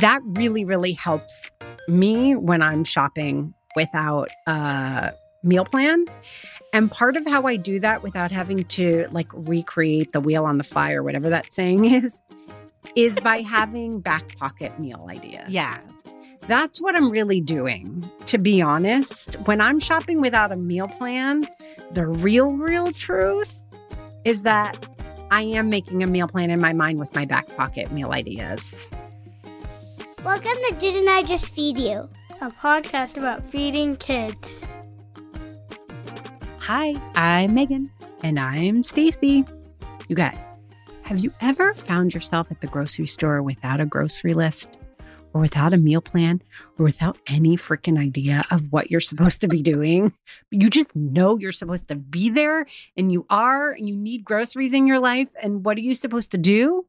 That really, really helps me when I'm shopping without a meal plan. And part of how I do that without having to like recreate the wheel on the fly or whatever that saying is, is by having back pocket meal ideas. Yeah. That's what I'm really doing. To be honest, when I'm shopping without a meal plan, the real, real truth is that I am making a meal plan in my mind with my back pocket meal ideas. Welcome to Didn't I Just Feed You? a podcast about feeding kids. Hi, I'm Megan. And I'm Stacy. You guys, have you ever found yourself at the grocery store without a grocery list or without a meal plan or without any freaking idea of what you're supposed to be doing? You just know you're supposed to be there and you are and you need groceries in your life. And what are you supposed to do?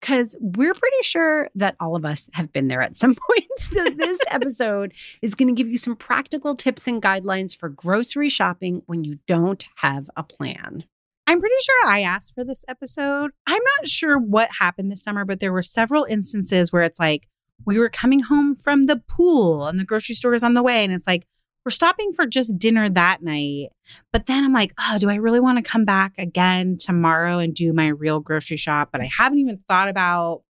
Because we're pretty sure that all of us have been there at some point. So, this episode is going to give you some practical tips and guidelines for grocery shopping when you don't have a plan. I'm pretty sure I asked for this episode. I'm not sure what happened this summer, but there were several instances where it's like we were coming home from the pool and the grocery store is on the way. And it's like, we're stopping for just dinner that night. But then I'm like, oh, do I really want to come back again tomorrow and do my real grocery shop? But I haven't even thought about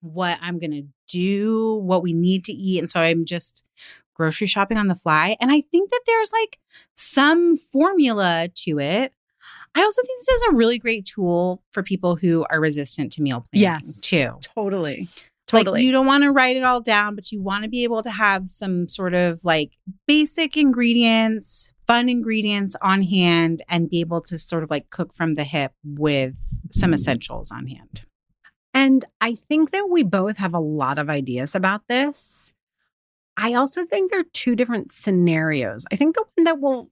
what I'm going to do, what we need to eat. And so I'm just grocery shopping on the fly. And I think that there's like some formula to it. I also think this is a really great tool for people who are resistant to meal planning Yes. too. Totally. Like you don't want to write it all down, but you want to be able to have some sort of like basic ingredients, fun ingredients on hand and be able to sort of like cook from the hip with some mm. essentials on hand. And I think that we both have a lot of ideas about this. I also think there are two different scenarios. I think the one that we'll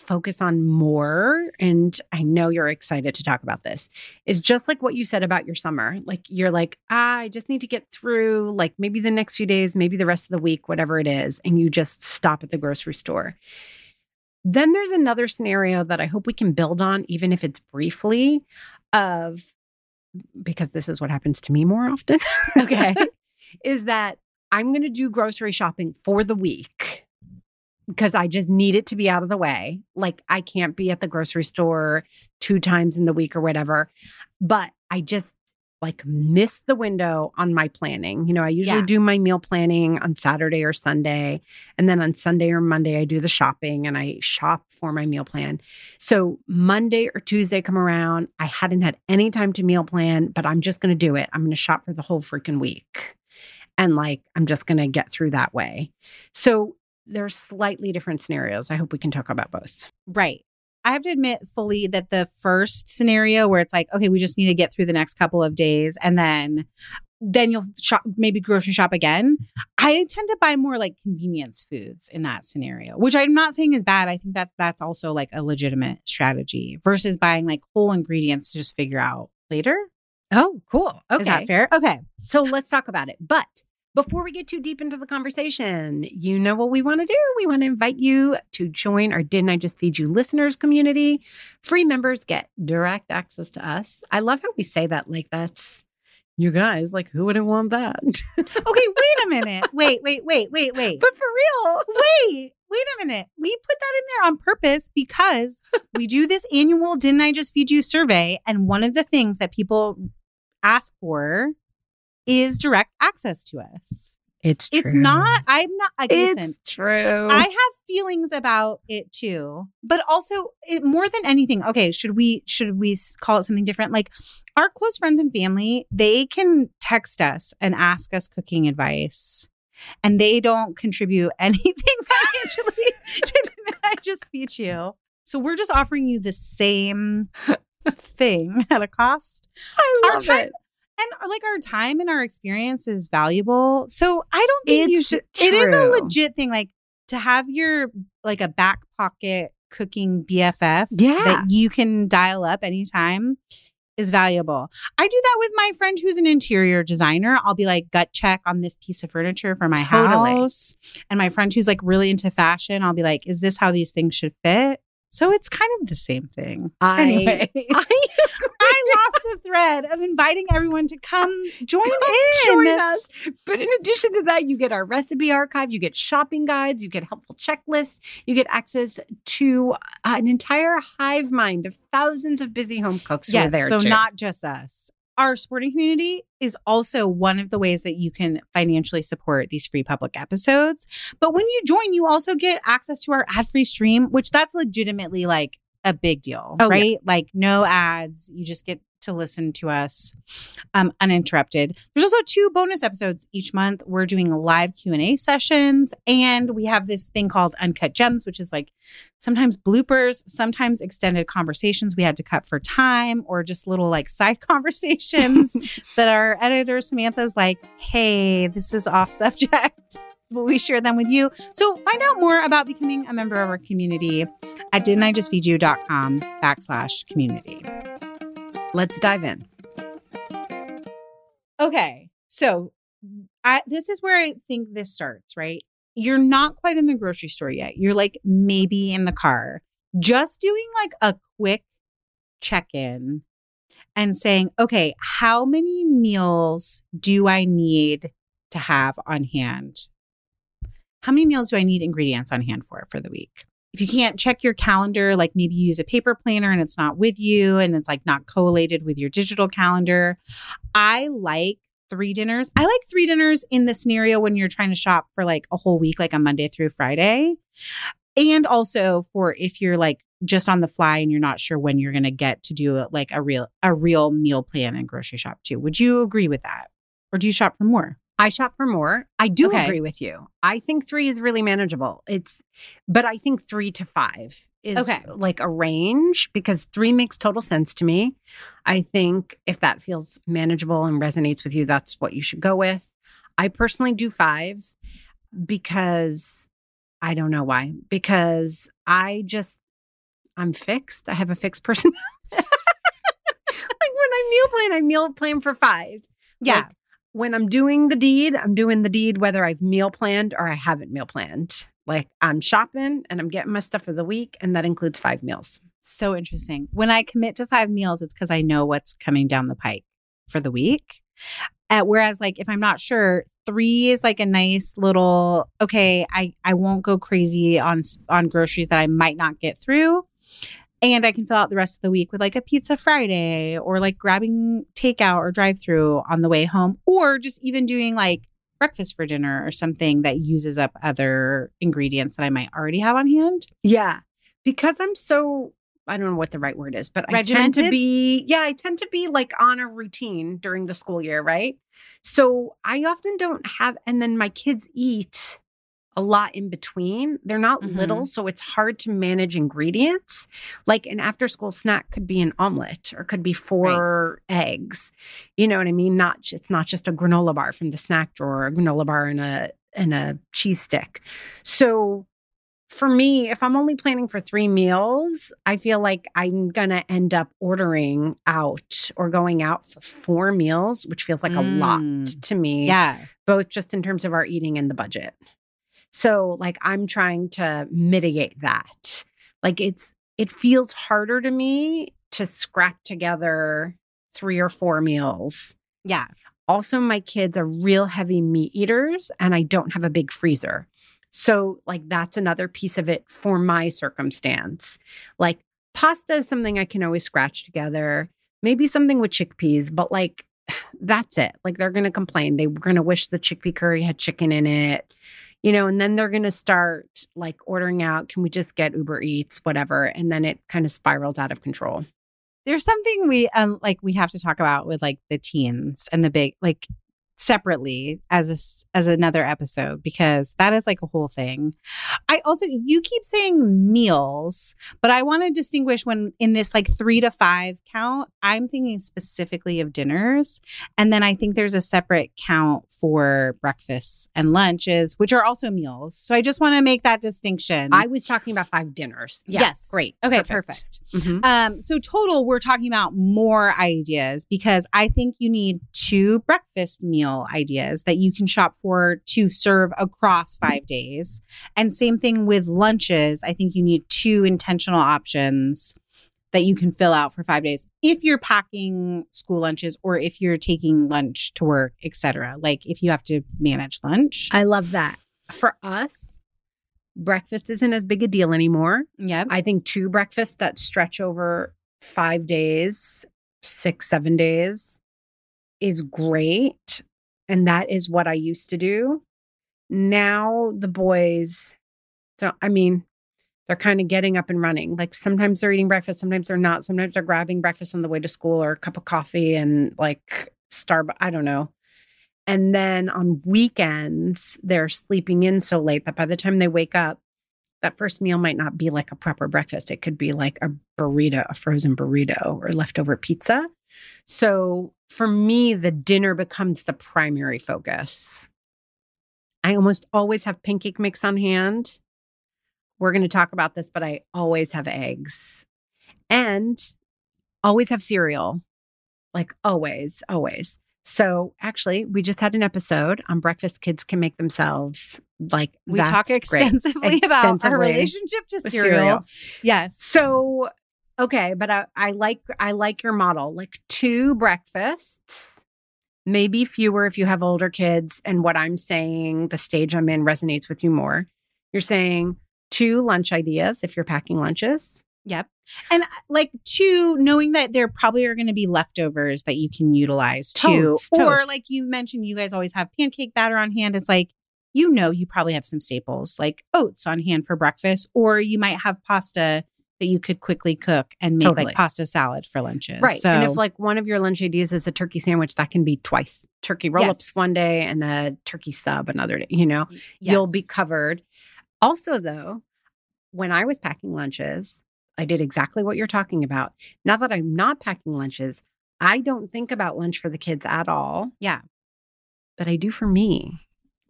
focus on more, and I know you're excited to talk about this, is just like what you said about your summer. Like you're like, ah, I just need to get through like maybe the next few days, maybe the rest of the week, whatever it is. And you just stop at the grocery store. Then there's another scenario that I hope we can build on, even if it's briefly, of because this is what happens to me more often. Okay. is that I'm going to do grocery shopping for the week because I just need it to be out of the way. Like I can't be at the grocery store two times in the week or whatever. But I just like miss the window on my planning. You know, I usually Yeah. do my meal planning on Saturday or Sunday. And then on Sunday or Monday, I do the shopping and I shop for my meal plan. So Monday or Tuesday come around, I hadn't had any time to meal plan, but I'm just going to do it. I'm going to shop for the whole freaking week. And like, I'm just going to get through that way. So there's slightly different scenarios. I hope we can talk about both. Right. I have to admit fully that the first scenario where it's like, okay, we just need to get through the next couple of days and then then you'll shop maybe grocery shop again. I tend to buy more like convenience foods in that scenario, which I'm not saying is bad. I think that that's also like a legitimate strategy versus buying like whole ingredients to just figure out later. Oh, cool. Okay. Is that fair? Okay. So let's talk about it. But before we get too deep into the conversation, you know what we want to do? We want to invite you to join our Didn't I Just Feed You listeners community. Free members get direct access to us. I love how we say that like that's you guys, like who wouldn't want that? Okay, wait a minute. Wait, wait, wait, wait, wait. but for real. wait, wait a minute. We put that in there on purpose because we do this annual Didn't I Just Feed You survey. And one of the things that people ask for is direct access to us. It's It's not, I'm not, like, listen, It's true. I have feelings about it too, but also it, more than anything. Okay, should we should we call it something different? Like our close friends and family, they can text us and ask us cooking advice, and they don't contribute anything financially to I just feed you. So we're just offering you the same thing at a cost. I Our love time- it. And uh, like our time and our experience is valuable. So I don't think you It's should it is a legit thing like to have your like a back pocket cooking BFF Yeah. that you can dial up anytime is valuable. I do that with my friend who's an interior designer. I'll be like gut check on this piece of furniture for my Totally. house. And my friend who's like really into fashion, I'll be like, is this how these things should fit? So it's kind of the same thing. I, Anyways, I, I lost the thread of inviting everyone to come join in. join us. But in addition to that, you get our recipe archive, you get shopping guides, you get helpful checklists, you get access to an entire hive mind of thousands of busy home cooks who are Yes, there so too. not just us. Our sporting community is also one of the ways that you can financially support these free public episodes. But when you join, you also get access to our ad-free stream, which that's legitimately like a big deal, Oh, yeah. right? Like no ads, you just get to listen to us um, uninterrupted. There's also two bonus episodes each month. We're doing live Q&A sessions and we have this thing called Uncut Gems, which is like sometimes bloopers, sometimes extended conversations we had to cut for time or just little like side conversations that our editor Samantha's like, "Hey, this is off subject." But we share them with you. So find out more about becoming a member of our community at didn't-I-just-feed-you.com backslash community. Let's dive in. Okay. So I this is where I think this starts, right? You're not quite in the grocery store yet. You're like maybe in the car. Just doing like a quick check-in and saying, "Okay, how many meals do I need to have on hand? How many meals do I need ingredients on hand for for the week?" If you can't check your calendar, like maybe you use a paper planner and it's not with you and it's like not collated with your digital calendar, I like three dinners. I like three dinners in the scenario when you're trying to shop for like a whole week, like a Monday through Friday. And also for if you're like just on the fly and you're not sure when you're going to get to do like a real a real meal plan and grocery shop too. Would you agree with that? Or do you shop for more? I shop for more. I do Okay. agree with you. I think three is really manageable. It's, but I think three to five is Okay. like a range because three makes total sense to me. I think if that feels manageable and resonates with you, that's what you should go with. I personally do five because I don't know why. Because I just, I'm fixed. I have a fixed person. like when I meal plan, I meal plan for five Yeah. Like, when I'm doing the deed, I'm doing the deed whether I've meal planned or I haven't meal planned. Like I'm shopping and I'm getting my stuff for the week, and that includes five meals. So interesting. When I commit to five meals, it's because I know what's coming down the pike for the week. Uh, whereas, like, if I'm not sure, three is like a nice little. Okay, I I won't go crazy on on groceries that I might not get through, and I can fill out the rest of the week with like a pizza Friday or like grabbing takeout or drive through on the way home, or just even doing like breakfast for dinner or something that uses up other ingredients that I might already have on hand. Yeah. Because I'm so I don't know what the right word is, but I tend to be yeah, I tend to be like on a routine during the school year, right? So I often don't have and then my kids eat a lot in between. They're not Mhm. little, so it's hard to manage ingredients. Like an after school snack could be an omelet or could be four eggs. You know what I mean? Not it's not just a granola bar from the snack drawer, a granola bar and a and a cheese stick. So for me, if I'm only planning for three meals, I feel like I'm going to end up ordering out or going out for four meals, which feels like a lot Mm. to me, Yeah. both just in terms of our eating and the budget. So, like, I'm trying to mitigate that. Like, it's, it feels harder to me to scrap together three or four meals. Yeah. Also, my kids are real heavy meat eaters, and I don't have a big freezer. So, like, that's another piece of it for my circumstance. Like, pasta is something I can always scratch together, maybe something with chickpeas, but like, that's it. Like, they're going to complain. They're going to wish the chickpea curry had chicken in it, you know, and then they're going to start like ordering out. Can we just get Uber Eats, whatever? And then it kind of spirals out of control. There's something we um like we have to talk about with like the teens and the big like separately as a as another episode because that is like a whole thing. I also you keep saying meals, but I want to distinguish when in this like 3 to 5 count, I'm thinking specifically of dinners and then I think there's a separate count for breakfasts and lunches which are also meals. So I just want to make that distinction. I was talking about five dinners. Yeah, Yes. Great. Okay, perfect. Mhm. Um, so total, we're talking about more ideas because I think you need two breakfast meal ideas that you can shop for to serve across five days. And same thing with lunches. I think you need two intentional options that you can fill out for five days if you're packing school lunches or if you're taking lunch to work, etc. Like if you have to manage lunch. I love that. For us, breakfast isn't as big a deal anymore. Yep. I think two breakfasts that stretch over five days, six, seven days is great. And that is what I used to do. Now the boys don't, I mean, they're kind of getting up and running. Like sometimes they're eating breakfast, sometimes they're not. Sometimes they're grabbing breakfast on the way to school or a cup of coffee and like Starbucks. I don't know. And then on weekends, they're sleeping in so late that by the time they wake up, that first meal might not be like a proper breakfast. It could be like a burrito, a frozen burrito, or leftover pizza. So for me, the dinner becomes the primary focus. I almost always have pancake mix on hand. We're going to talk about this, but I always have eggs and always have cereal. Like always, always. So actually, we just had an episode on breakfast kids can make themselves. Like we talk great. extensively about our relationship to with cereal. Yes. So okay, but I, I like I like your model. Like two breakfasts, maybe fewer if you have older kids. And what I'm saying, the stage I'm in resonates with you more. You're saying two lunch ideas if you're packing lunches. Yep. And uh, like two, knowing that there probably are going to be leftovers that you can utilize too. Totes, Or totes. like you mentioned, you guys always have pancake batter on hand. It's like, you know, you probably have some staples like oats on hand for breakfast, or you might have pasta that you could quickly cook and make Totally. like pasta salad for lunches. Right. So, and if like one of your lunch ideas is a turkey sandwich, that can be twice. Turkey roll ups Yes. one day and a turkey sub another day, you know. you'll be covered. Also, though, when I was packing lunches, I did exactly what you're talking about. Now that I'm not packing lunches, I don't think about lunch for the kids at all. Yeah. But I do for me.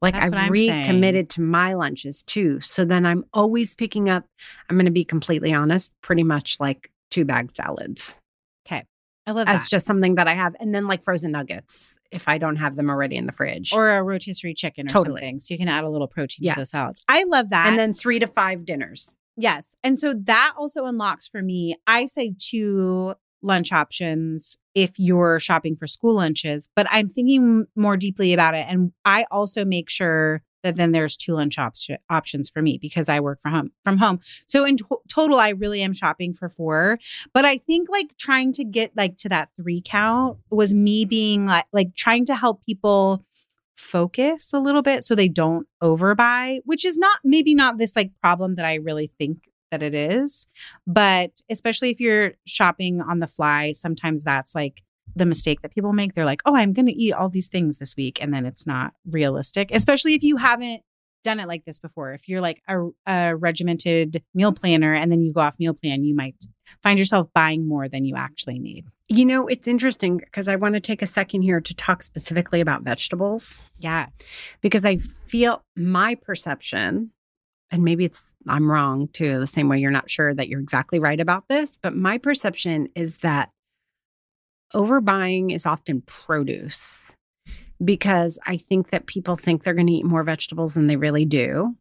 Like That's I've what I'm saying. recommitted to my lunches too. So then I'm always picking up, I'm going to be completely honest, pretty much like two bag salads Okay. I love as that. just something that I have. And then like frozen nuggets if I don't have them already in the fridge. or a rotisserie chicken or Totally. something. So you can add a little protein Yeah. to the salads. I love that. and then three to five dinners. Yes. And so that also unlocks for me, I say two lunch options if you're shopping for school lunches, but I'm thinking more deeply about it. And I also make sure that then there's two lunch op- options for me because I work from home from home. So in to- total, I really am shopping for four. But I think like trying to get like to that three count was me being like like trying to help people focus a little bit so they don't overbuy, which is not maybe not this like problem that I really think that it is. But especially if you're shopping on the fly, sometimes that's like the mistake that people make. They're like, oh, I'm going to eat all these things this week. And then it's not realistic, especially if you haven't done it like this before. If you're like a, a regimented meal planner and then you go off meal plan, you might find yourself buying more than you actually need. You know, it's interesting because I want to take a second here to talk specifically about vegetables Yeah. because I feel my perception, and maybe it's I'm wrong too, the same way you're not sure that you're exactly right about this, but my perception is that overbuying is often produce because I think that people think they're going to eat more vegetables than they really do.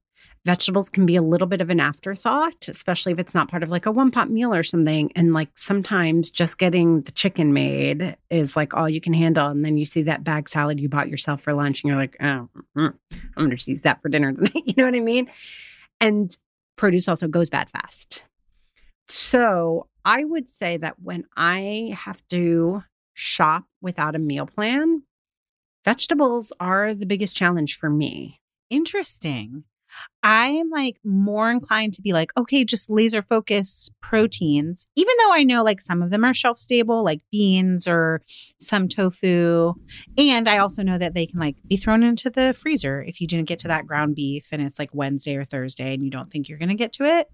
Vegetables can be a little bit of an afterthought, especially if it's not part of like a one pot meal or something. And like sometimes just getting the chicken made is like all you can handle. And then you see that bag salad you bought yourself for lunch and you're like, oh, I'm going to just use that for dinner tonight. you know what I mean? And produce also goes bad fast. So I would say that when I have to shop without a meal plan, vegetables are the biggest challenge for me. Interesting. I'm like more inclined to be like, okay, just laser focus proteins, even though I know like some of them are shelf stable, like beans or some tofu. And I also know that they can like be thrown into the freezer if you didn't get to that ground beef and it's like Wednesday or Thursday and you don't think you're going to get to it.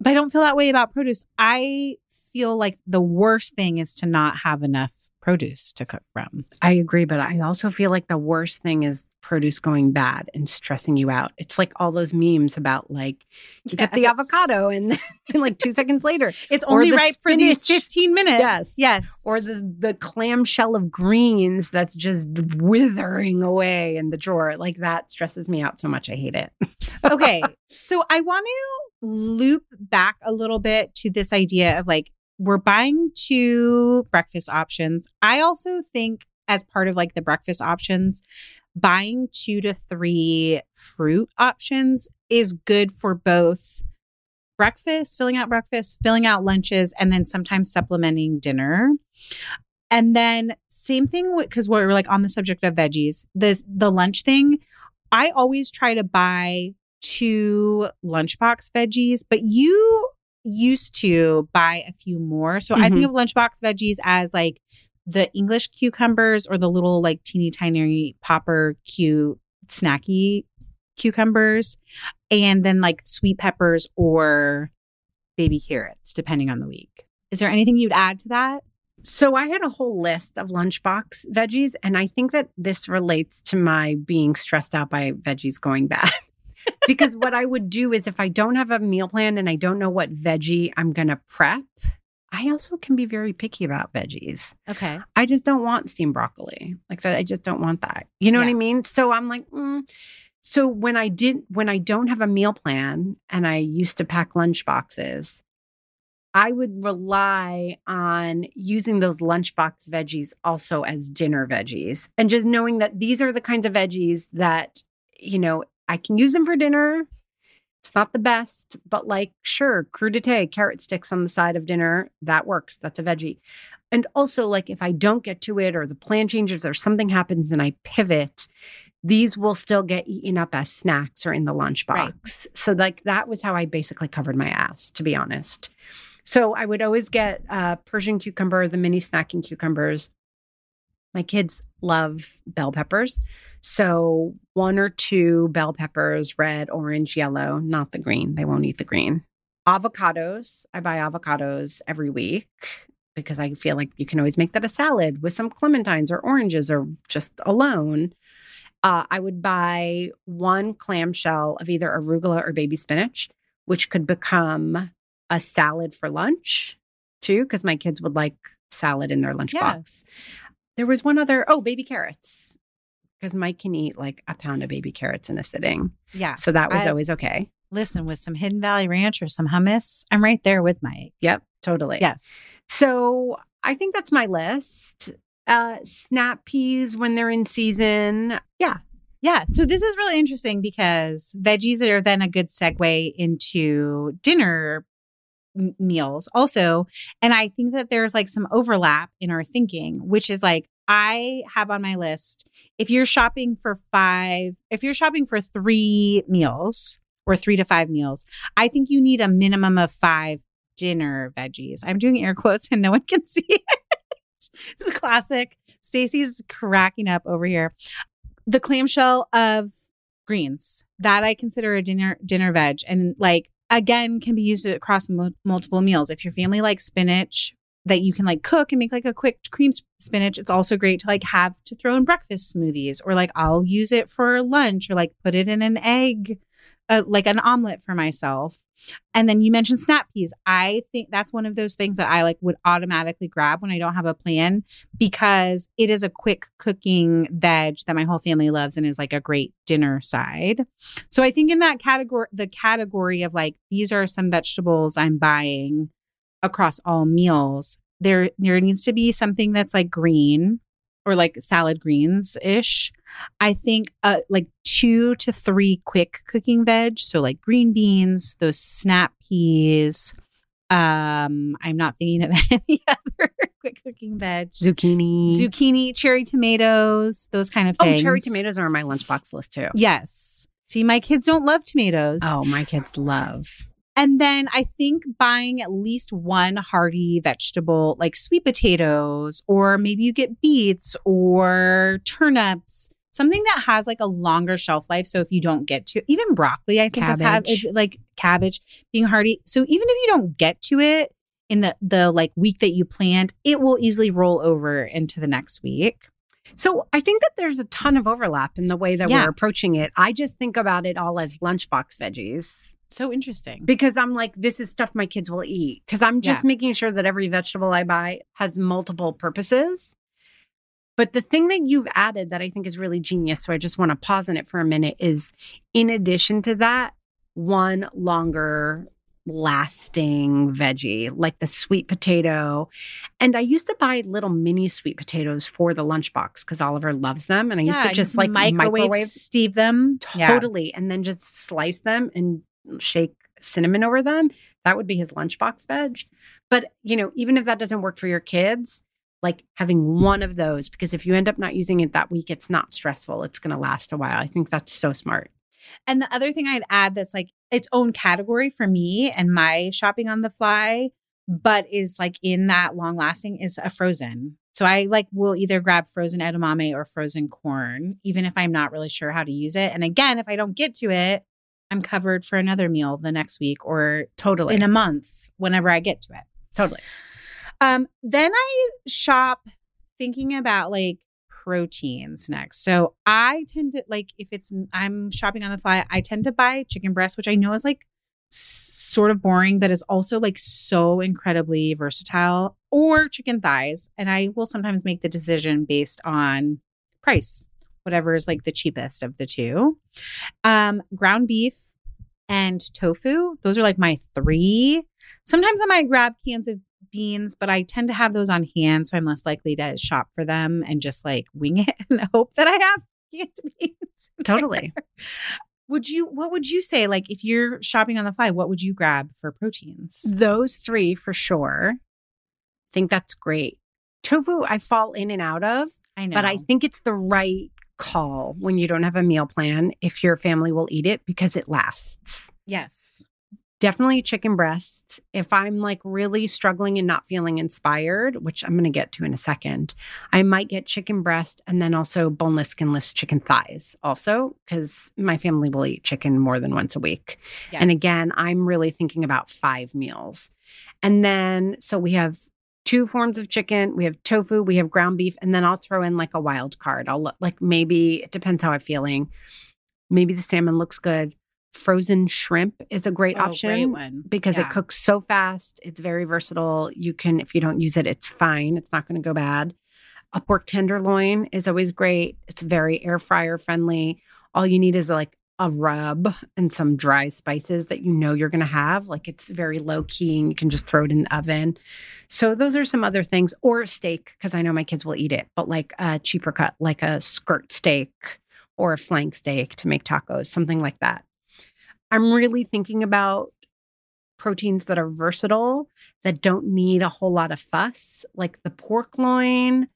But I don't feel that way about produce. I feel like the worst thing is to not have enough produce to cook from. I agree, but I also feel like the worst thing is produce going bad and stressing you out. It's like all those memes about like you get the avocado and, and like two seconds later, It's only the right for these spinach. 15 minutes. Yes. Yes. or the the clamshell of greens that's just withering away in the drawer. Like that stresses me out so much. I hate it. okay. So I want to loop back a little bit to this idea of like, we're buying two breakfast options. I also think, as part of like the breakfast options, buying two to three fruit options is good for both breakfast, filling out breakfast, filling out lunches, and then sometimes supplementing dinner. And then same thing because we're like on the subject of veggies, the the lunch thing. I always try to buy two lunchbox veggies, but you used to buy a few more. So I think mm-hmm. of lunchbox veggies as like the English cucumbers or the little like teeny tiny popper cute snacky cucumbers and then like sweet peppers or baby carrots depending on the week. Is there anything you'd add to that? So I had a whole list of lunchbox veggies, and I think that this relates to my being stressed out by veggies going bad. because what I would do is if I don't have a meal plan and I don't know what veggie I'm going to prep, I also can be very picky about veggies. Okay. I just don't want steamed broccoli. Like that, I just don't want that. You know what I mean? So I'm like, mm. so when I did, when I don't have a meal plan and I used to pack lunch boxes, I would rely on using those lunchbox veggies also as dinner veggies and just knowing that these are the kinds of veggies that, you know, I can use them for dinner. It's not the best, but like, sure, crudité, carrot sticks on the side of dinner, that works. That's a veggie. And also, like, if I don't get to it or the plan changes or something happens and I pivot, these will still get eaten up as snacks or in the lunchbox. Right. So, like, that was how I basically covered my ass, to be honest. So, I would always get uh, Persian cucumber, the mini snacking cucumbers. My kids love bell peppers. So, one or two bell peppers, red, orange, yellow, not the green. They won't eat the green. Avocados. I buy avocados every week because I feel like you can always make that a salad with some clementines or oranges or just alone. Uh, I would buy one clamshell of either arugula or baby spinach, which could become a salad for lunch too, because my kids would like salad in their lunchbox. There was one other, oh, baby carrots, because Mike can eat like a pound of baby carrots in a sitting. Yeah. So that was I- always okay. Listen, with some Hidden Valley Ranch or some hummus, I'm right there with Mike. Yep, totally. Yes. So I think that's my list. Uh, snap peas when they're in season. Yeah. Yeah. So this is really interesting because veggies are then a good segue into dinner m- meals also. And I think that there's like some overlap in our thinking, which is like, I have on my list if you're shopping for five, if you're shopping for three meals or three to five meals, I think you need a minimum of five dinner veggies. I'm doing air quotes and no one can see it. this is classic. Stacy's cracking up over here. The clamshell of greens that I consider a dinner dinner veg, and like again can be used across mu- multiple meals. If your family likes spinach that you can like cook and make like a quick cream spinach, it's also great to like have to throw in breakfast smoothies, or like I'll use it for lunch, or like put it in an egg, uh, like an omelet for myself. And then you mentioned snap peas. I think that's one of those things that I like would automatically grab when I don't have a plan because it is a quick cooking veg that my whole family loves and is like a great dinner side. So I think in that category, the category of like these are some vegetables I'm buying across all meals. There, there needs to be something that's like green or like salad greens ish. I think uh, like two to three quick cooking veg. So like green beans, those snap peas. Um, I'm not thinking of any other quick cooking veg. Zucchini. Zucchini, cherry tomatoes, those kind of things. oh, cherry tomatoes are on my lunchbox list too. Yes. See, my kids don't love tomatoes. Oh, my kids love. And then I think buying at least one hearty vegetable like sweet potatoes, or maybe you get beets or turnips, something that has like a longer shelf life. So if you don't get to even broccoli, I think I've had like cabbage being hearty. So even if you don't get to it in the the like week that you planned, it will easily roll over into the next week. So I think that there's a ton of overlap in the way that Yeah. we're approaching it. I just think about it all as lunchbox veggies So interesting. because I'm like, this is stuff my kids will eat. Because I'm just making sure that every vegetable I buy has multiple purposes. But the thing that you've added that I think is really genius, so I just want to pause on it for a minute, is in addition to that, one longer lasting veggie like the sweet potato. And I used to buy little mini sweet potatoes for the lunchbox because Oliver loves them. And I used to just like microwave, microwave Steve them. Yeah. totally and then just slice them and shake cinnamon over them that would be his lunchbox veg but you know even if that doesn't work for your kids like having one of those because if you end up not using it that week it's not stressful it's going to last a while i think that's so smart And the other thing I'd add that's like its own category for me and my shopping on the fly, but is like in that long lasting is a frozen. So I like will either grab frozen edamame or frozen corn, even if I'm not really sure how to use it. And again, if I don't get to it, I'm covered for another meal the next week or totally in a month whenever I get to it. totally Um, then I shop thinking about like proteins next. So I tend to like if it's I'm shopping on the fly, I tend to buy chicken breast, which I know is like s- sort of boring, but is also like so incredibly versatile, or chicken thighs. And I will sometimes make the decision based on price, whatever is like the cheapest of the two. Um, ground beef and tofu. Those are like my three. Sometimes I might grab cans of beans, but I tend to have those on hand, so I'm less likely to shop for them and just like wing it and hope that I have canned beans. totally Would you? What would you say? Like, if you're shopping on the fly, what would you grab for proteins? those three for sure I think that's great tofu i fall in and out of I know, But I think it's the right call when you don't have a meal plan if your family will eat it because it lasts. yes, Definitely chicken breasts. If I'm like really struggling and not feeling inspired, which I'm going to get to in a second, I might get chicken breast and then also boneless, skinless chicken thighs, also, because my family will eat chicken more than once a week. Yes. And again, I'm really thinking about five meals. And then, so we have two forms of chicken, we have tofu, we have ground beef, and then I'll throw in like a wild card. I'll look like maybe it depends how I'm feeling. Maybe the salmon looks good. Frozen shrimp is a great Oh, option great because Yeah. it cooks so fast. It's very versatile. You can, if you don't use it, it's fine. It's not going to go bad. A pork tenderloin is always great. It's very air fryer friendly. All you need is like a rub and some dry spices that you know you're going to have. Like it's very low key and you can just throw it in the oven. So those are some other things, or steak, because I know my kids will eat it, but like a cheaper cut, like a skirt steak or a flank steak to make tacos, something like that. I'm really thinking about proteins that are versatile, that don't need a whole lot of fuss, like the pork loin,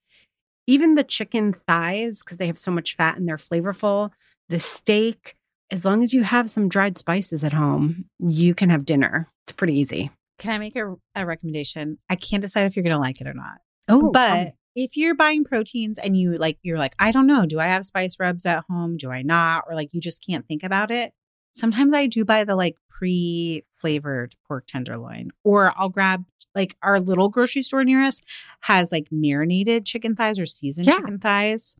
even the chicken thighs, because they have so much fat and they're flavorful. The steak, as long as you have some dried spices at home, you can have dinner. It's pretty easy. Can I make a, a recommendation? I can't decide if you're going to like it or not. Oh, um but if you're buying proteins and you like, you're like, I don't know, do I have spice rubs at home? Do I not? Or like, you just can't think about it. Sometimes I do buy the like pre flavored pork tenderloin, or I'll grab like our little grocery store near us has like marinated chicken thighs or seasoned Yeah. chicken thighs.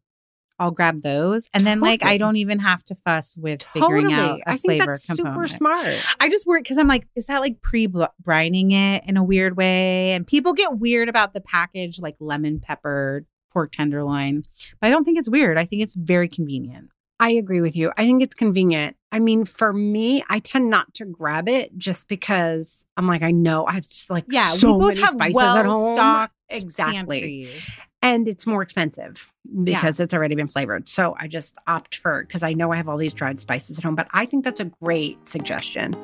I'll grab those. And then like, I don't even have to fuss with figuring out a I think flavor that's component. super smart. I just worry because I'm like, is that like pre brining it in a weird way? And people get weird about the package, like lemon pepper pork tenderloin. But I don't think it's weird. I think it's very convenient. I agree with you. I think it's convenient. I mean, for me, I tend not to grab it just because I'm like, I know I have just like Yeah, so we both many have spices well at home. stocked Exactly. pantries. And it's more expensive because it's already been flavored. So I just opt for because I know I have all these dried spices at home. But I think that's a great suggestion.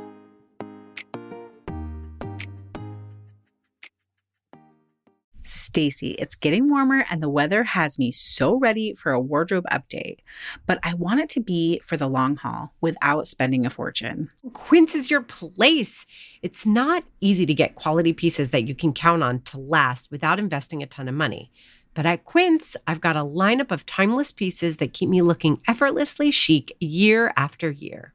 Stacy, it's getting warmer and the weather has me so ready for a wardrobe update, but I want it to be for the long haul without spending a fortune. Quince is your place. It's not easy to get quality pieces that you can count on to last without investing a ton of money. But at Quince, I've got a lineup of timeless pieces that keep me looking effortlessly chic year after year.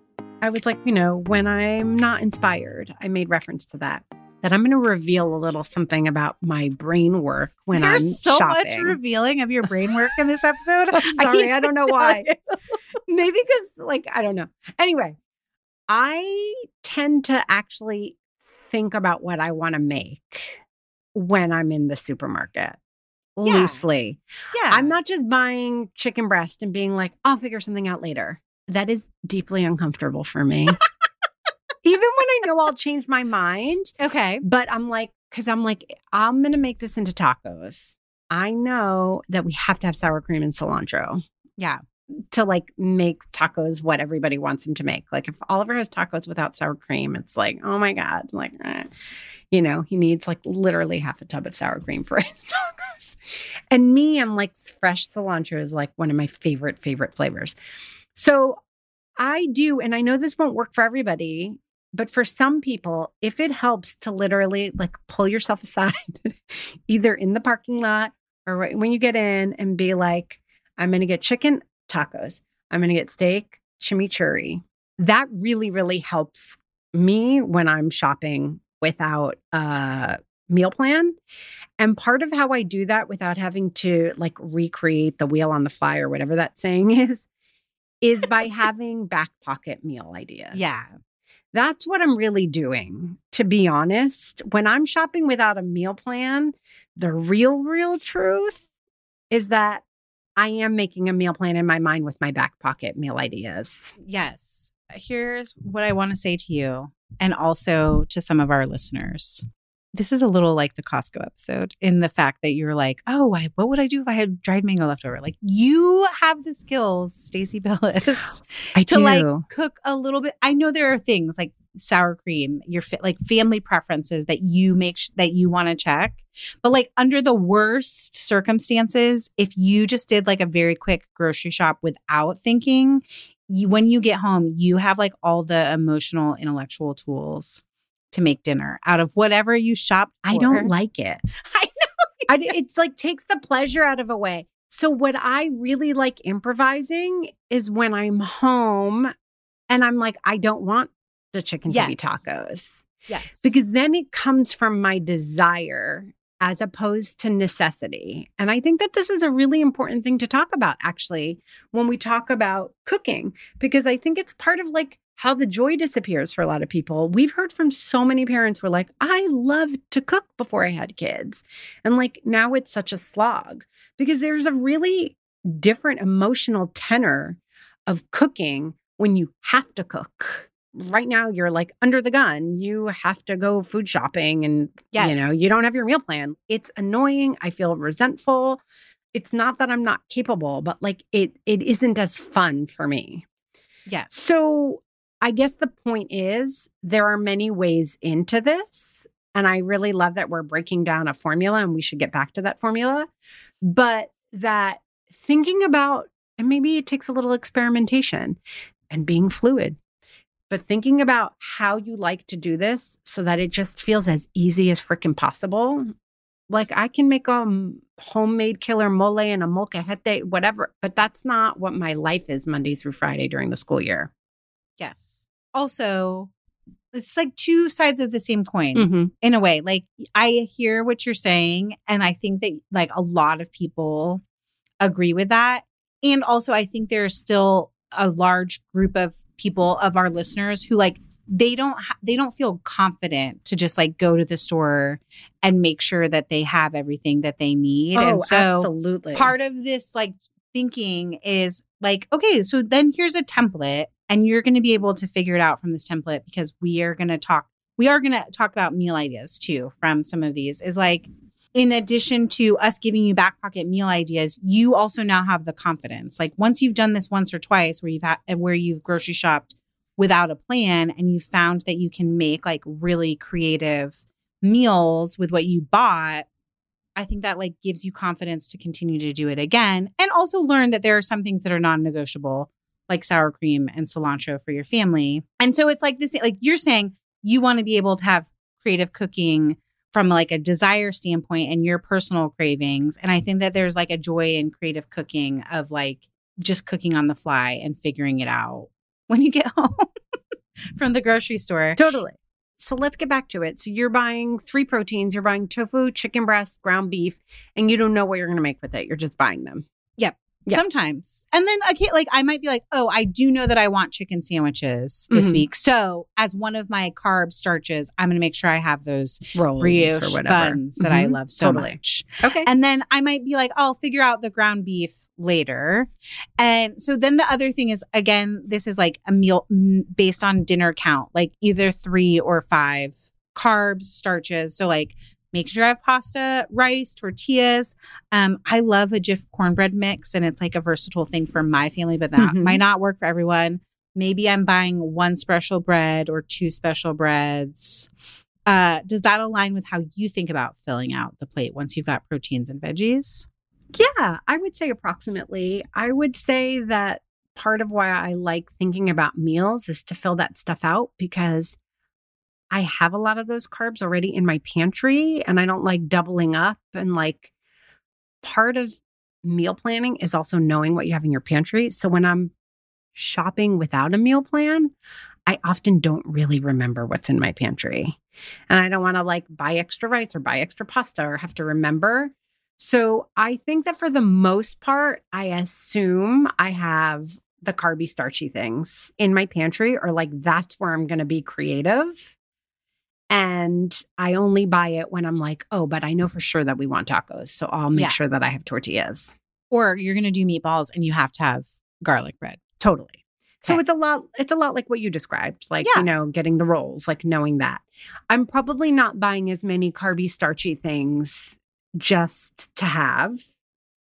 I was like, you know, when I'm not inspired, I made reference to that. That I'm going to reveal a little something about my brain work when There's I'm so shopping. much revealing of your brain work in this episode. I'm I sorry, can't- I don't know why. Maybe because, like, I don't know. Anyway, I tend to actually think about what I want to make when I'm in the supermarket. Yeah. Loosely. Yeah. I'm not just buying chicken breast and being like, I'll figure something out later. That is deeply uncomfortable for me. Even when I know I'll change my mind, okay. but I'm like, because I'm like, I'm going to make this into tacos. I know that we have to have sour cream and cilantro Yeah. to like make tacos what everybody wants them to make. Like if Oliver has tacos without sour cream, it's like, oh my God. Like, eh. you know, he needs like literally half a tub of sour cream for his tacos. And me, I'm like fresh cilantro is like one of my favorite, favorite flavors. So I do, and I know this won't work for everybody. But for some people, if it helps to literally like pull yourself aside, either in the parking lot or right when you get in and be like, I'm going to get chicken tacos, I'm going to get steak, chimichurri. That really, really helps me when I'm shopping without a meal plan. And part of how I do that without having to like recreate the wheel on the fly or whatever that saying is, is by having back pocket meal ideas. Yeah. That's what I'm really doing, to be honest. When I'm shopping without a meal plan, the real, real truth is that I am making a meal plan in my mind with my back pocket meal ideas. Yes. Here's what I want to say to you and also to some of our listeners. This is a little like the Costco episode in the fact that you're like, oh, I, what would I do if I had dried mango left over? Like you have the skills, Stacey Billis, I to do. like cook a little bit. I know there are things like sour cream, your fa- like family preferences that you make sh- that you want to check. But like under the worst circumstances, if you just did like a very quick grocery shop without thinking, you, when you get home, you have like all the emotional, intellectual tools to make dinner out of whatever you shop. I don't like it. I I, it's like takes the pleasure out of a way. So what I really like improvising is when I'm home and I'm like, I don't want the chicken to be Yes. tacos. Yes. Because then it comes from my desire as opposed to necessity. And I think that this is a really important thing to talk about actually when we talk about cooking, because I think it's part of like how the joy disappears for a lot of people. We've heard from so many parents who are like, I loved to cook before I had kids. And like now it's such a slog because there's a really different emotional tenor of cooking when you have to cook. Right now, you're like under the gun. You have to go food shopping and, you know, you don't have your meal plan. It's annoying. I feel resentful. It's not that I'm not capable, but like it it isn't as fun for me. yes. So I guess the point is there are many ways into this. And I really love that we're breaking down a formula and we should get back to that formula. But that thinking about, and maybe it takes a little experimentation and being fluid, but thinking about how you like to do this so that it just feels as easy as freaking possible. Like I can make a homemade killer mole and a molcajete, whatever, but that's not what my life is Monday through Friday during the school year. Yes. Also, it's like two sides of the same coin. Mm-hmm. in a way like i hear what you're saying and i think that like a lot of people agree with that and also i think there's still a large group of people of our listeners who like they don't ha- they don't feel confident to just like go to the store and make sure that they have everything that they need Oh, and so absolutely. part of this like thinking is like okay so then here's a template and you're going to be able to figure it out from this template because we are going to talk we are going to talk about meal ideas too from some of these is like in addition to us giving you back pocket meal ideas you also now have the confidence. Like once you've done this once or twice where you've had where you've grocery shopped without a plan and you found that you can make like really creative meals with what you bought I think that like gives you confidence to continue to do it again and also learn that there are some things that are non-negotiable like sour cream and cilantro for your family. And so it's like this like you're saying you want to be able to have creative cooking from like a desire standpoint and your personal cravings and I think that there's like a joy in creative cooking of like just cooking on the fly and figuring it out when you get home from the grocery store. Totally. So let's get back to it. So you're buying three proteins. You're buying tofu, chicken breast, ground beef, and you don't know what you're going to make with it. You're just buying them. Yeah. Sometimes. And then I can't like I might be like, oh, I do know that I want chicken sandwiches this Mhm. week. So as one of my carb starches, I'm gonna make sure I have those Rolls brioche or whatever. buns that I Mhm. love so Totally. much. Okay. And then I might be like, I'll figure out the ground beef later. And so then the other thing is, again, this is like a meal based on dinner count, like either three or five carbs, starches. So like make sure I have pasta, rice, tortillas. Um, I love a Jiffy cornbread mix, and it's like a versatile thing for my family, but that Mhm. might not work for everyone. Maybe I'm buying one special bread or two special breads. Uh, does that align with how you think about filling out the plate once you've got proteins and veggies? Yeah, I would say approximately. I would say that part of why I like thinking about meals is to fill that stuff out because I have a lot of those carbs already in my pantry and I don't like doubling up. And like part of meal planning is also knowing what you have in your pantry. So when I'm shopping without a meal plan, I often don't really remember what's in my pantry. And I don't want to like buy extra rice or buy extra pasta or have to remember. So I think that for the most part, I assume I have the carby, starchy things in my pantry, or like that's where I'm going to be creative. And I only buy it when I'm like, oh, but I know for sure that we want tacos. So I'll make Yeah. sure that I have tortillas. Or you're going to do meatballs and you have to have garlic bread. Totally. So it's a lot, it's a lot like what you described, like, Yeah. you know, getting the rolls, like knowing that. I'm probably not buying as many carby, starchy things just to have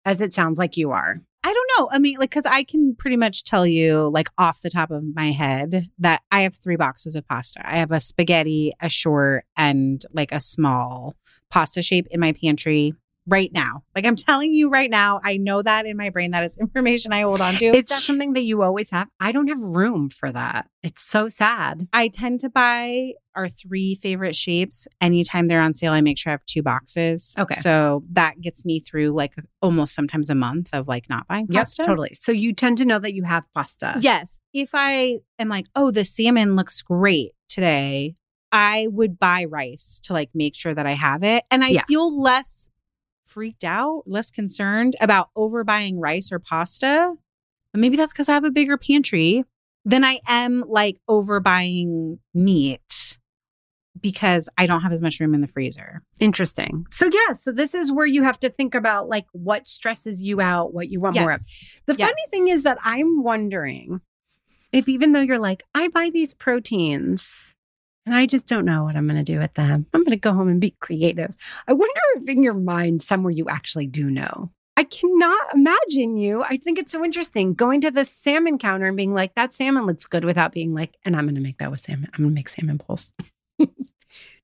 as it sounds like you are. I don't know. I mean, like, because I can pretty much tell you, like, off the top of my head, that I have three boxes of pasta. I have a spaghetti, a short, and like a small pasta shape in my pantry right now. Like, I'm telling you right now, I know that in my brain. That is information I hold on to. Is that something that you always have? I don't have room for that. It's so sad. I tend to buy our three favorite shapes. Anytime they're on sale, I make sure I have two boxes. Okay. So that gets me through like almost sometimes a month of like not buying Yep, pasta. totally. So you tend to know that you have pasta. Yes. If I am like, oh, the salmon looks great today, I would buy rice to like make sure that I have it. And I Yeah. feel less freaked out, less concerned about overbuying rice or pasta. But maybe that's because I have a bigger pantry than I am like overbuying meat because I don't have as much room in the freezer. Interesting. So yeah, so this is where you have to think about like what stresses you out, what you want more of. Yes. The funny thing is that I'm wondering if even though you're like, I buy these proteins and I just don't know what I'm going to do with them. I'm going to go home and be creative. I wonder if in your mind somewhere you actually do know. I cannot imagine you. I think it's so interesting going to the salmon counter and being like, that salmon looks good without being like, and I'm going to make that with salmon. I'm going to make salmon bowls. do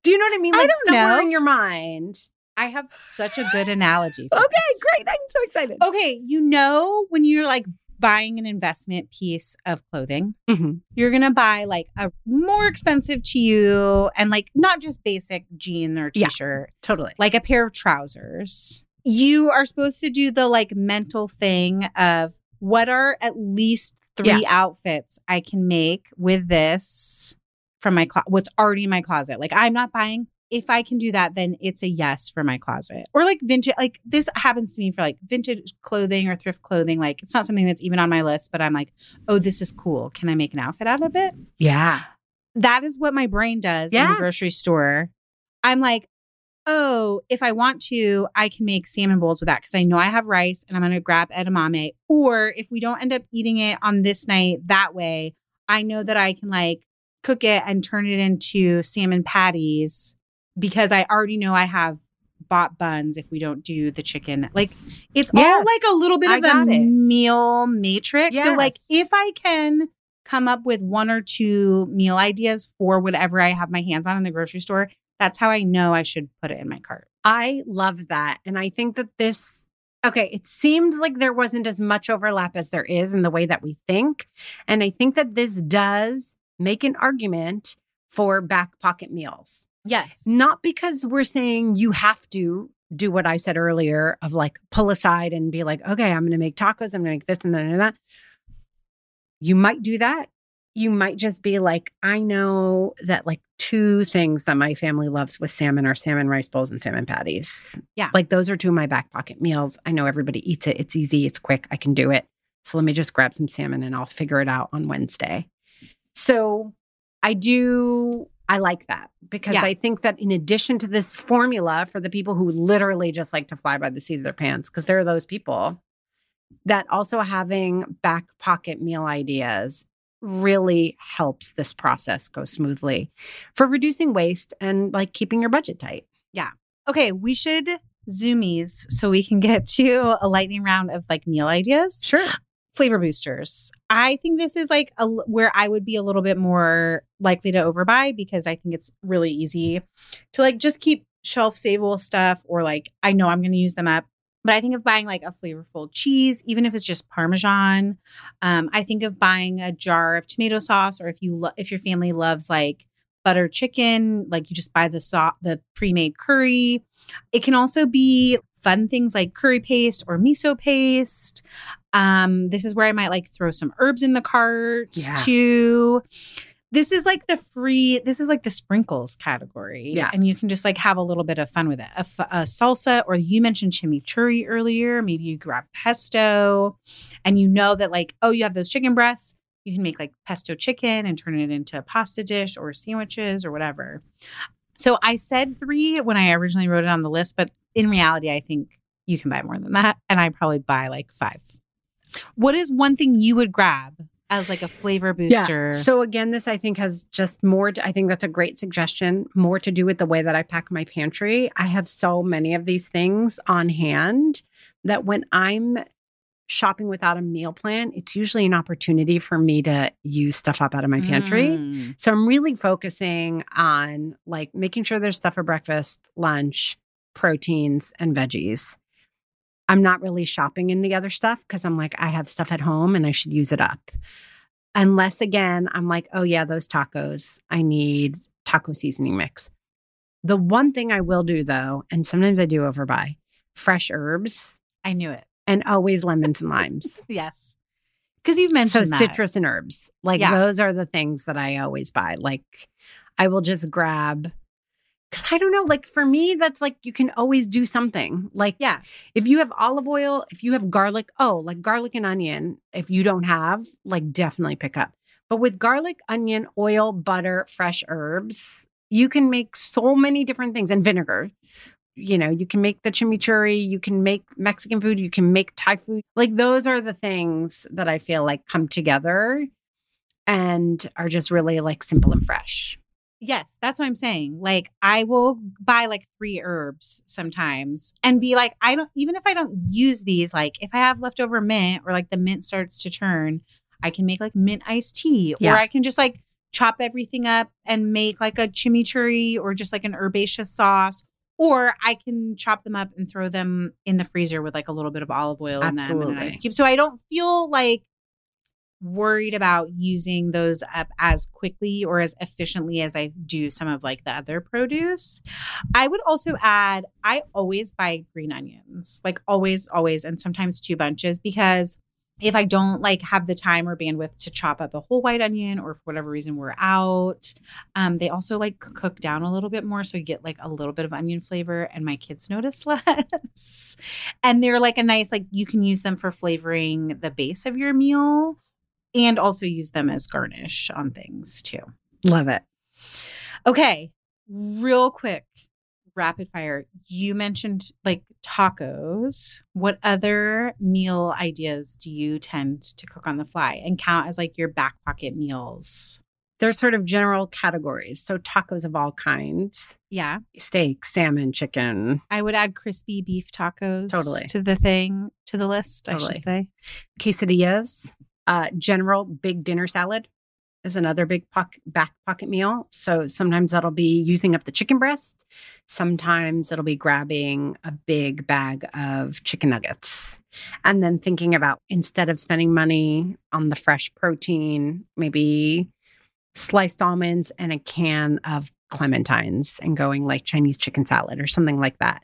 you know what I mean? I Like don't somewhere know. in your mind. I have such a good analogy. Okay, this. great. I'm so excited. Okay, you know when you're like buying an investment piece of clothing, Mhm. you're gonna buy like a more expensive to you and like not just basic jean or t-shirt, Totally. like a pair of trousers. You are supposed to do the like mental thing of what are at least three Yes. outfits I can make with this from my closet, what's already in my closet. Like I'm not buying if I can do that, then it's a yes for my closet. Or like vintage, like this happens to me for like vintage clothing or thrift clothing. Like it's not something that's even on my list, but I'm like, oh, this is cool. Can I make an outfit out of it? Yeah. That is what my brain does in the grocery store. I'm like, oh, if I want to, I can make salmon bowls with that because I know I have rice and I'm going to grab edamame. Or if we don't end up eating it on this night that way, I know that I can like cook it and turn it into salmon patties because I already know I have bought buns if we don't do the chicken. Like it's all like a little bit I of a it. meal matrix. So like if I can come up with one or two meal ideas for whatever I have my hands on in the grocery store, that's how I know I should put it in my cart. I love that. And I think that this, okay, it seemed like there wasn't as much overlap as there is in the way that we think. And I think that this does make an argument for back pocket meals. Yes. Not because we're saying you have to do what I said earlier of like pull aside and be like, okay, I'm going to make tacos, I'm going to make this and that and that. You might do that. You might just be like, I know that like two things that my family loves with salmon are salmon rice bowls and salmon patties. Yeah. Like those are two of my back pocket meals. I know everybody eats it. It's easy, it's quick. I can do it. So let me just grab some salmon and I'll figure it out on Wednesday. So I do, I like that because Yeah. I think that in addition to this formula for the people who literally just like to fly by the seat of their pants, because there are those people that also having back pocket meal ideas really helps this process go smoothly for reducing waste and like keeping your budget tight. Yeah. Okay, we should zoomies so we can get to a lightning round of like meal ideas. Sure. Flavor boosters. I think this is like a, where I would be a little bit more likely to overbuy because I think it's really easy to like just keep shelf stable stuff or like I know I'm going to use them up. But I think of buying like a flavorful cheese, even if it's just Parmesan. Um, I think of buying a jar of tomato sauce, or if you lo- if your family loves like butter chicken, like you just buy the so- the pre-made curry. It can also be fun things like curry paste or miso paste. Um, this is where I might like throw some herbs in the cart Yeah. too. This is like the free, this is like the sprinkles category. Yeah. And you can just like have a little bit of fun with it. A, f- a salsa, or you mentioned chimichurri earlier. Maybe you grab pesto and you know that like, oh, you have those chicken breasts. You can make like pesto chicken and turn it into a pasta dish or sandwiches or whatever. So I said three when I originally wrote it on the list, but in reality, I think you can buy more than that. And I probably buy like five. What is one thing you would grab as like a flavor booster? So again, this I think has just more. To, I think that's a great suggestion. More to do with the way that I pack my pantry. I have so many of these things on hand that when I'm shopping without a meal plan, it's usually an opportunity for me to use stuff up out of my pantry. Mm. So I'm really focusing on like making sure there's stuff for breakfast, lunch, proteins, and veggies. I'm not really shopping in the other stuff because I'm like, I have stuff at home and I should use it up. Unless again, I'm like, oh yeah, those tacos, I need taco seasoning mix. The one thing I will do though, and sometimes I do overbuy, fresh herbs I knew it. and always lemons and limes. Yes. Because you've so mentioned that. citrus and herbs like Yeah. those are the things that i always buy like i will just grab because i don't know like for me that's like you can always do something like Yeah. if you have olive oil if you have garlic oh like garlic and onion if you don't have like definitely pick up but with garlic onion oil butter fresh herbs you can make so many different things and vinegar you know, you can make the chimichurri, you can make Mexican food, you can make Thai food. Like those are the things that I feel like come together and are just really like simple and fresh. Yes, that's what I'm saying. Like I will buy like three herbs sometimes and be like, I don't even if I don't use these, like if I have leftover mint or like the mint starts to turn, I can make like mint iced tea. Or I can just like chop everything up and make like a chimichurri or just like an herbaceous sauce. Or I can chop them up and throw them in the freezer with like a little bit of olive oil in them and an ice cube. So I don't feel like worried about using those up as quickly or as efficiently as I do some of like the other produce. I would also add I always buy green onions. Like always always and sometimes two bunches because if I don't like have the time or bandwidth to chop up a whole white onion or for whatever reason we're out, um, they also like cook down a little bit more. So you get like a little bit of onion flavor and my kids notice less. and they're like a nice, like you can use them for flavoring the base of your meal and also use them as garnish on things too. Love it. Okay, real quick, rapid fire. You mentioned like tacos. What other meal ideas do you tend to cook on the fly and count as like your back pocket meals? There's sort of general categories. So tacos of all kinds, Yeah, steak, salmon, chicken, I would add crispy beef tacos Totally. to the thing to the list. I should say. quesadillas, uh, general big dinner salad is another big back pocket meal. So sometimes that'll be using up the chicken breast. Sometimes it'll be grabbing a big bag of chicken nuggets. And then thinking about instead of spending money on the fresh protein, maybe sliced almonds and a can of clementines and going like Chinese chicken salad or something like that.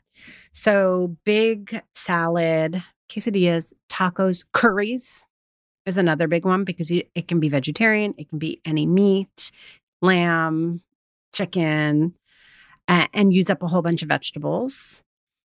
So big salad, quesadillas, tacos, curries is another big one because you, it can be vegetarian, it can be any meat, lamb, chicken, and use up a whole bunch of vegetables.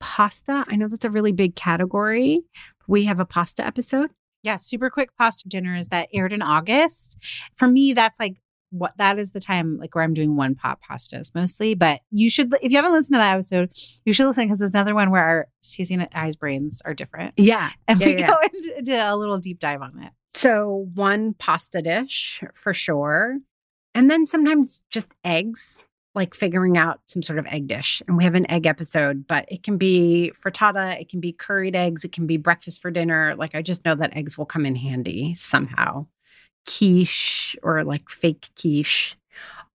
Pasta, I know that's a really big category. We have a pasta episode. Yeah, super quick pasta dinners that aired in August. For me, that's like what that is the time like where I'm doing one pot pastas mostly. But you should, if you haven't listened to that episode, you should listen because it's another one where our Stacey and I's brains are different, Yeah. and Yeah, we yeah. go into, into a little deep dive on it. So one pasta dish for sure. And then sometimes just eggs, like figuring out some sort of egg dish. And we have an egg episode, but it can be frittata, it can be curried eggs, it can be breakfast for dinner. Like I just know that eggs will come in handy somehow. Quiche or like fake quiche.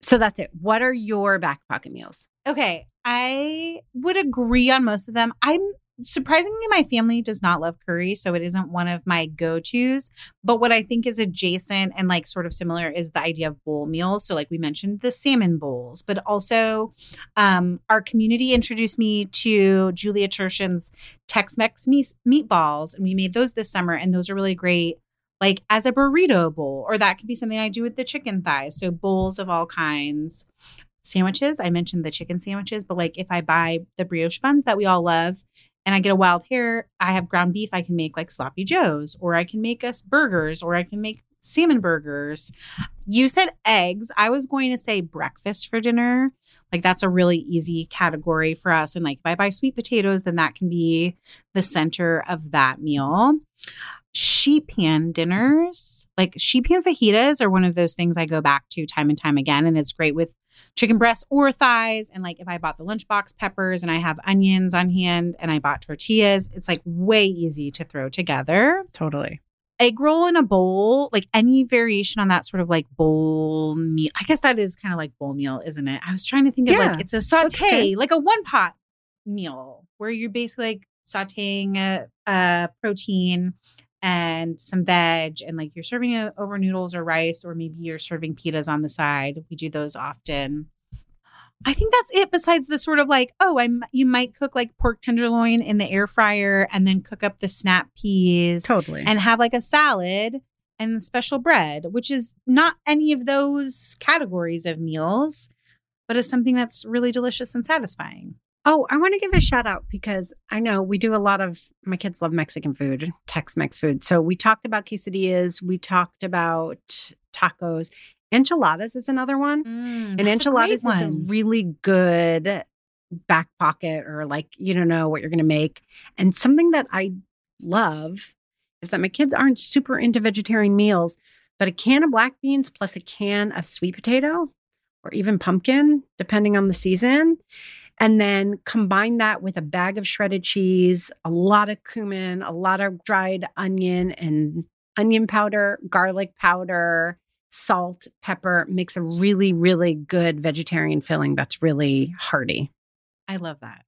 So that's it. What are your back pocket meals? Okay, I would agree on most of them. I'm surprisingly, my family does not love curry, so it isn't one of my go tos. But what I think is adjacent and like sort of similar is the idea of bowl meals. So, like we mentioned, the salmon bowls, but also um, our community introduced me to Julia Turshen's Tex Mex meatballs, and we made those this summer, and those are really great. Like as a burrito bowl, or that could be something I do with the chicken thighs. So, bowls of all kinds sandwiches. I mentioned the chicken sandwiches, but like if I buy the brioche buns that we all love and I get a wild hair, I have ground beef, I can make like sloppy joes, or I can make us burgers, or I can make salmon burgers. You said eggs. I was going to say breakfast for dinner. Like that's a really easy category for us. And like if I buy sweet potatoes, then that can be the center of that meal. Sheet pan dinners, like sheet pan fajitas, are one of those things I go back to time and time again. And it's great with chicken breasts or thighs. And like if I bought the lunchbox peppers and I have onions on hand and I bought tortillas, it's like way easy to throw together. Totally. Egg roll in a bowl, like any variation on that sort of like bowl meal. I guess that is kind of like bowl meal, isn't it? I was trying to think of like it's a saute, like a one pot meal where you're basically like sauteing a, a protein and some veg and like you're serving it over noodles or rice or maybe you're serving pitas on the side. We do those often. I think that's it besides the sort of like oh i'm you might cook like pork tenderloin in the air fryer and then cook up the snap peas Totally. and have like a salad and special bread which is not any of those categories of meals but is something that's really delicious and satisfying Oh, I want to give a shout out because I know we do a lot of my kids love Mexican food, Tex Mex food. So we talked about quesadillas, we talked about tacos. Enchiladas is another one. Mm, and enchiladas is a really good back pocket or like you don't know what you're going to make. And something that I love is that my kids aren't super into vegetarian meals, but a can of black beans plus a can of sweet potato or even pumpkin, depending on the season. And then combine that with a bag of shredded cheese, a lot of cumin, a lot of dried onion and onion powder, garlic powder, salt, pepper makes a really, really good vegetarian filling that's really hearty. I love that.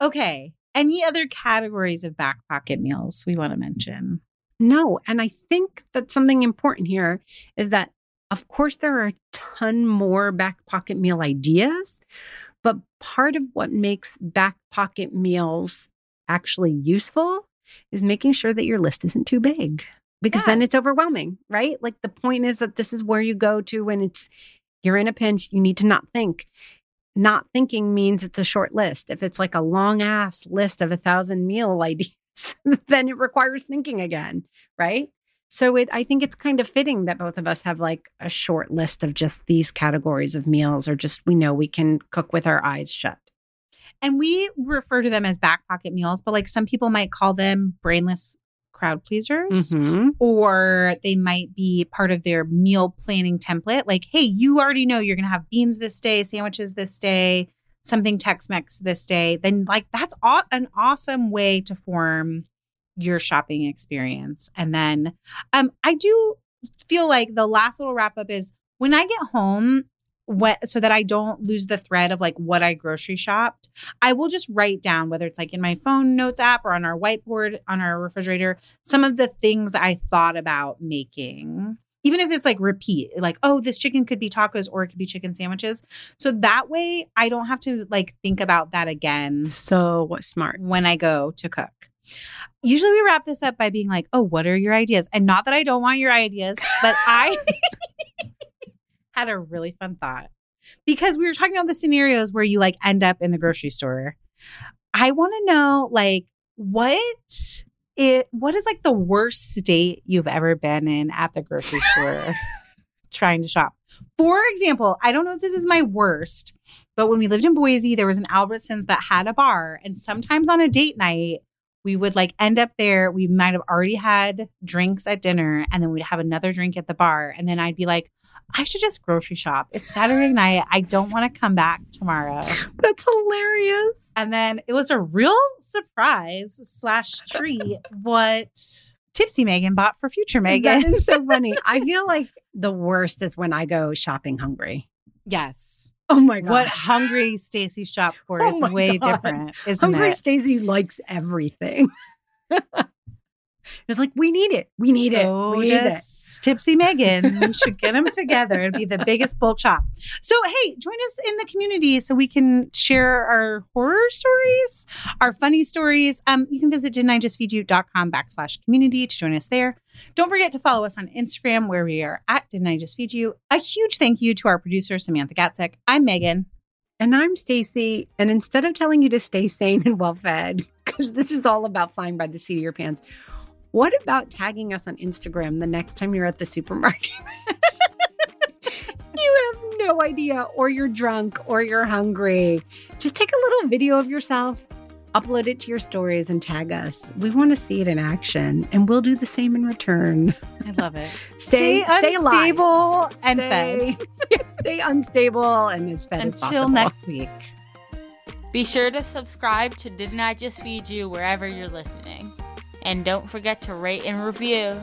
Okay. Any other categories of back pocket meals we want to mention? No. And I think that something important here is that, of course, there are a ton more back pocket meal ideas, but part of what makes back pocket meals actually useful is making sure that your list isn't too big because Yeah. then it's overwhelming, right? Like the point is that this is where you go to when it's you're in a pinch, you need to not think. Not thinking means it's a short list. If it's like a long ass list of a thousand meal ideas, then it requires thinking again, right? So it I think it's kind of fitting that both of us have like a short list of just these categories of meals or just we know we can cook with our eyes shut. And we refer to them as back pocket meals, but like some people might call them brainless crowd pleasers. Mhm. Or they might be part of their meal planning template. Like, hey, you already know you're going to have beans this day, sandwiches this day, something Tex Mex this day. Then, like, that's aw- an awesome way to form your shopping experience. And then um, I do feel like the last little wrap up is when I get home, what so that I don't lose the thread of like what I grocery shopped, I will just write down whether it's like in my phone notes app or on our whiteboard on our refrigerator some of the things I thought about making. Even if it's like repeat, like, oh, this chicken could be tacos or it could be chicken sandwiches. So that way I don't have to like think about that again So smart. when I go to cook. Usually we wrap this up by being like, oh, what are your ideas? And not that I don't want your ideas, but I had a really fun thought because we were talking about the scenarios where you like end up in the grocery store. I want to know like what it what is like the worst state you've ever been in at the grocery store trying to shop. For example, I don't know if this is my worst, but when we lived in Boise, there was an Albertsons that had a bar, and sometimes on a date night, we would like end up there. We might have already had drinks at dinner, and then we'd have another drink at the bar, and then I'd be like, I should just grocery shop. It's Saturday night. I don't want to come back tomorrow. That's hilarious. And then it was a real surprise slash treat what Tipsy Megan bought for future Megan. That is so funny. I feel like the worst is when I go shopping hungry. yes. Oh my god. what hungry Stacy shop for Oh is way God. different, isn't Hungry it? Stacy likes everything. it's like we need it. We need so it. We need it. Tipsy Megan. we should get them together. It'd be the biggest bulk shop. So, hey, join us in the community so we can share our horror stories, our funny stories. Um, you can visit didn'tijustfeedyou.com backslash community to join us there. Don't forget to follow us on Instagram where we are at Didn't I Just Feed You. A huge thank you to our producer, Samantha Gatzek. I'm Megan. And I'm Stacy. And instead of telling you to stay sane and well fed, because this is all about flying by the seat of your pants, what about tagging us on Instagram the next time you're at the supermarket? you have no idea, or you're drunk, or you're hungry. Just take a little video of yourself, upload it to your stories, and tag us. We want to see it in action, and we'll do the same in return. I love it. Stay, stay, alive. unstable and fed. stay, stay unstable and as fed as Until possible. next week. Be sure to subscribe to Didn't I Just Feed You wherever you're listening. And don't forget to rate and review.